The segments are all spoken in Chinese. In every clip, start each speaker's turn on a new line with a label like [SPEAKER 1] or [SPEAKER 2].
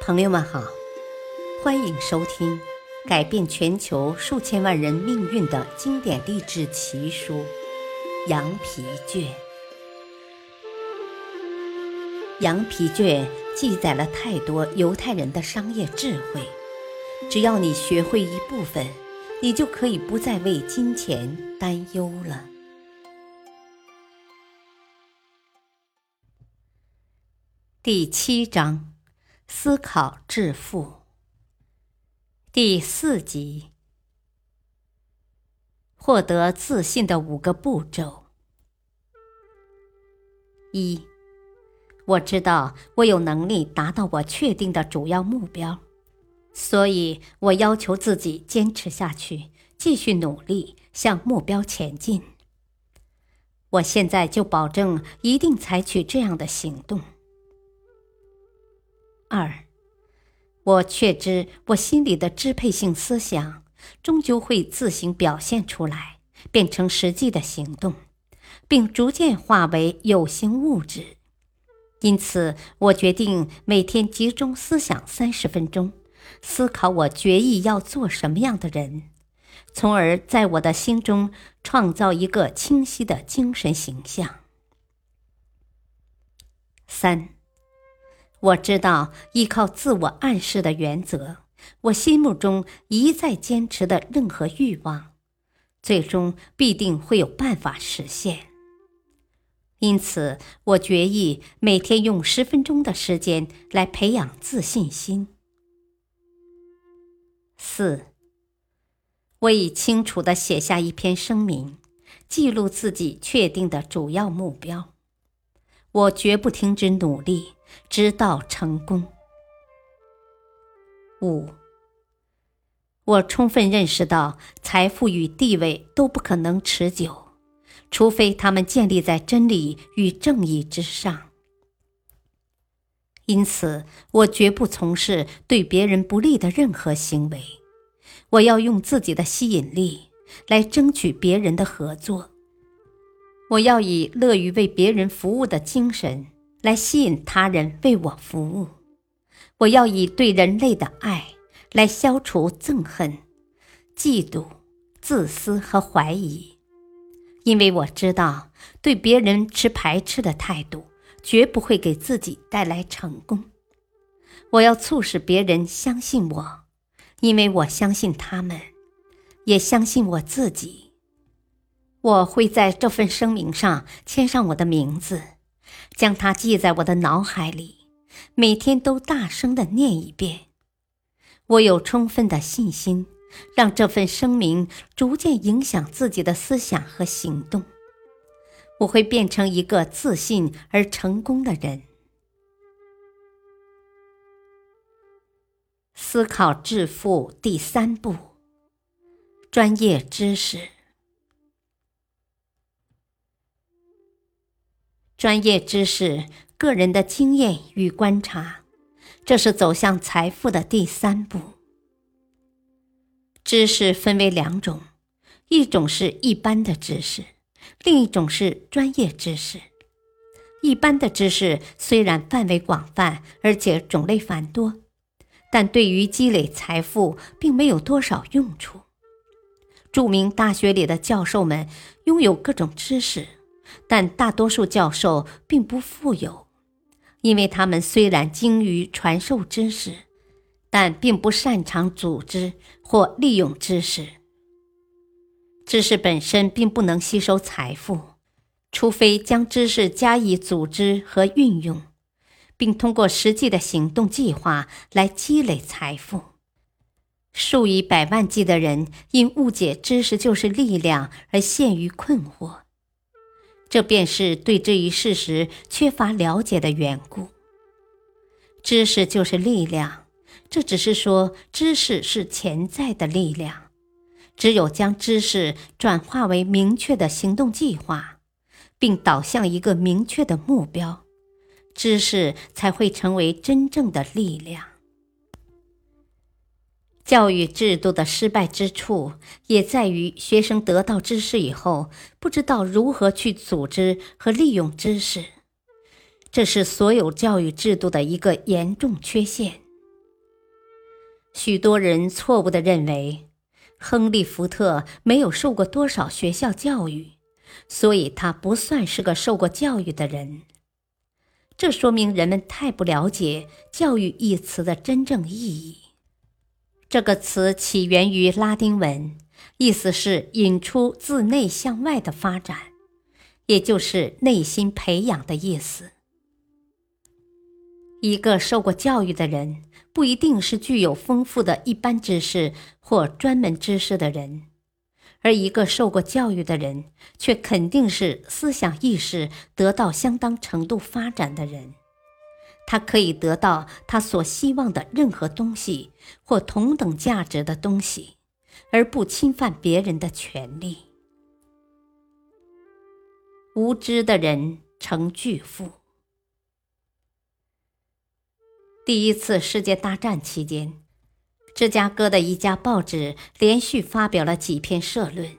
[SPEAKER 1] 朋友们好，欢迎收听改变全球数千万人命运的经典励志奇书《羊皮卷》。《羊皮卷》记载了太多犹太人的商业智慧，只要你学会一部分，你就可以不再为金钱担忧了。第七章。思考致富。第四集：获得自信的五个步骤。一，我知道我有能力达到我确定的主要目标，所以我要求自己坚持下去，继续努力向目标前进。我现在就保证一定采取这样的行动。二，我确知我心里的支配性思想终究会自行表现出来，变成实际的行动，并逐渐化为有形物质。因此，我决定每天集中思想三十分钟，思考我决意要做什么样的人，从而在我的心中创造一个清晰的精神形象。三。我知道，依靠自我暗示的原则，我心目中一再坚持的任何欲望，最终必定会有办法实现。因此，我决意每天用十分钟的时间来培养自信心。四，我已清楚的写下一篇声明，记录自己确定的主要目标。我绝不停止努力。直到成功。五，我充分认识到，财富与地位都不可能持久，除非他们建立在真理与正义之上。因此，我绝不从事对别人不利的任何行为。我要用自己的吸引力来争取别人的合作。我要以乐于为别人服务的精神。来吸引他人为我服务，我要以对人类的爱来消除憎恨、嫉妒、自私和怀疑，因为我知道对别人持排斥的态度绝不会给自己带来成功。我要促使别人相信我，因为我相信他们，也相信我自己。我会在这份声明上签上我的名字。将它记在我的脑海里，每天都大声的念一遍。我有充分的信心，让这份声明逐渐影响自己的思想和行动。我会变成一个自信而成功的人。思考致富第三步：专业知识。专业知识、个人的经验与观察，这是走向财富的第三步。知识分为两种，一种是一般的知识，另一种是专业知识。一般的知识虽然范围广泛，而且种类繁多，但对于积累财富并没有多少用处。著名大学里的教授们拥有各种知识。但大多数教授并不富有，因为他们虽然精于传授知识，但并不擅长组织或利用知识。知识本身并不能吸收财富，除非将知识加以组织和运用，并通过实际的行动计划来积累财富。数以百万计的人因误解知识就是力量而陷于困惑。这便是对这一事实缺乏了解的缘故。知识就是力量，这只是说知识是潜在的力量。只有将知识转化为明确的行动计划，并导向一个明确的目标，知识才会成为真正的力量。教育制度的失败之处，也在于学生得到知识以后，不知道如何去组织和利用知识。这是所有教育制度的一个严重缺陷。许多人错误地认为，亨利·福特没有受过多少学校教育，所以他不算是个受过教育的人。这说明人们太不了解“教育”一词的真正意义。这个词起源于拉丁文，意思是引出自内向外的发展，也就是内心培养的意思。一个受过教育的人，不一定是具有丰富的一般知识或专门知识的人，而一个受过教育的人，却肯定是思想意识得到相当程度发展的人。他可以得到他所希望的任何东西或同等价值的东西，而不侵犯别人的权利。无知的人成巨富。第一次世界大战期间，芝加哥的一家报纸连续发表了几篇社论，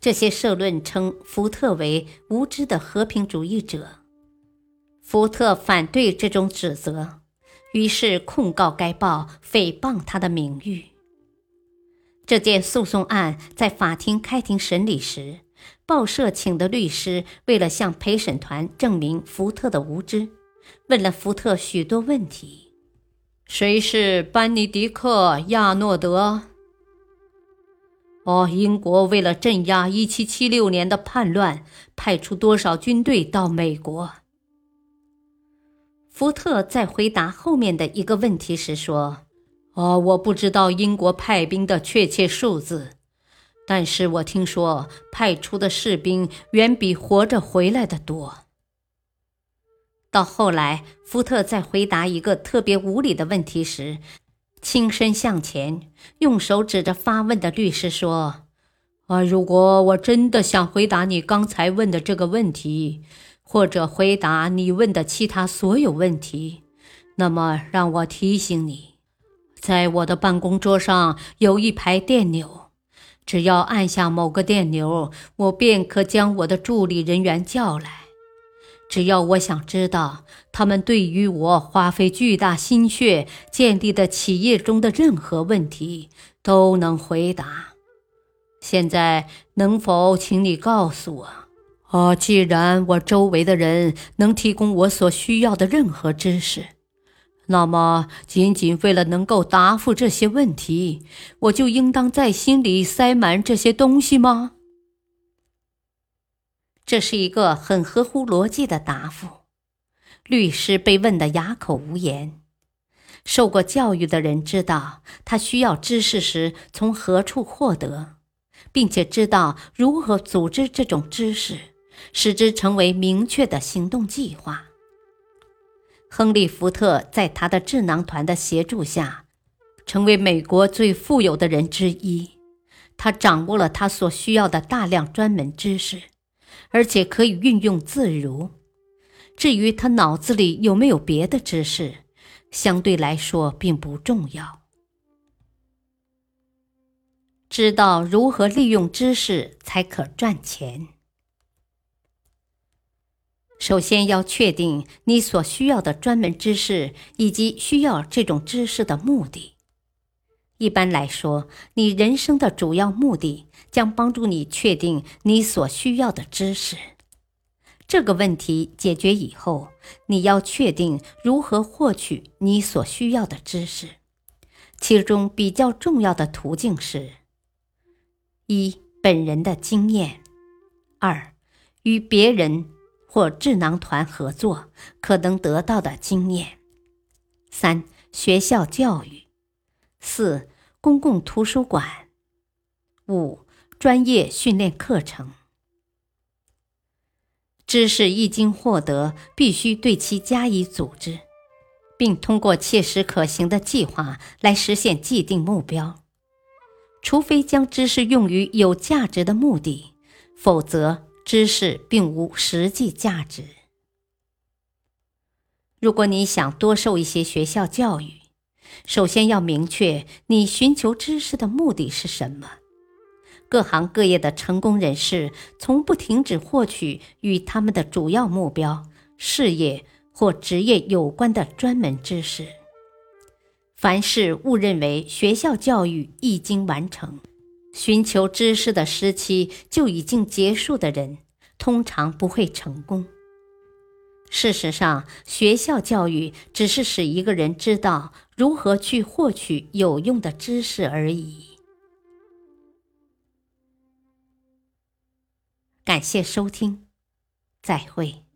[SPEAKER 1] 这些社论称福特为无知的和平主义者。福特反对这种指责，于是控告该报诽谤他的名誉。这件诉讼案在法庭开庭审理时，报社请的律师为了向陪审团证明福特的无知，问了福特许多问题：“谁是班尼迪克·亚诺德？”“哦，英国为了镇压1776年的叛乱，派出多少军队到美国？”福特在回答后面的一个问题时说：“哦，我不知道英国派兵的确切数字，但是我听说派出的士兵远比活着回来的多。”到后来，福特在回答一个特别无理的问题时，轻身向前，用手指着发问的律师说：“啊，如果我真的想回答你刚才问的这个问题。”或者回答你问的其他所有问题，那么让我提醒你，在我的办公桌上有一排电钮，只要按下某个电钮，我便可将我的助理人员叫来。只要我想知道他们对于我花费巨大心血建立的企业中的任何问题，都能回答。现在，能否请你告诉我？啊，既然我周围的人能提供我所需要的任何知识，那么仅仅为了能够答复这些问题，我就应当在心里塞满这些东西吗？这是一个很合乎逻辑的答复。律师被问得哑口无言。受过教育的人知道他需要知识时从何处获得，并且知道如何组织这种知识。使之成为明确的行动计划。亨利·福特在他的智囊团的协助下，成为美国最富有的人之一。他掌握了他所需要的大量专门知识，而且可以运用自如。至于他脑子里有没有别的知识，相对来说并不重要。知道如何利用知识，才可赚钱。首先要确定你所需要的专门知识以及需要这种知识的目的。一般来说，你人生的主要目的将帮助你确定你所需要的知识。这个问题解决以后，你要确定如何获取你所需要的知识。其中比较重要的途径是：一、本人的经验；二、与别人。或智囊团合作可能得到的经验。三、学校教育。四、公共图书馆。五、专业训练课程。知识一经获得，必须对其加以组织，并通过切实可行的计划来实现既定目标。除非将知识用于有价值的目的，否则。知识并无实际价值。如果你想多受一些学校教育，首先要明确你寻求知识的目的是什么。各行各业的成功人士从不停止获取与他们的主要目标、事业或职业有关的专门知识。凡事误认为学校教育已经完成，寻求知识的时期就已经结束的人，通常不会成功。事实上，学校教育只是使一个人知道如何去获取有用的知识而已。感谢收听，再会。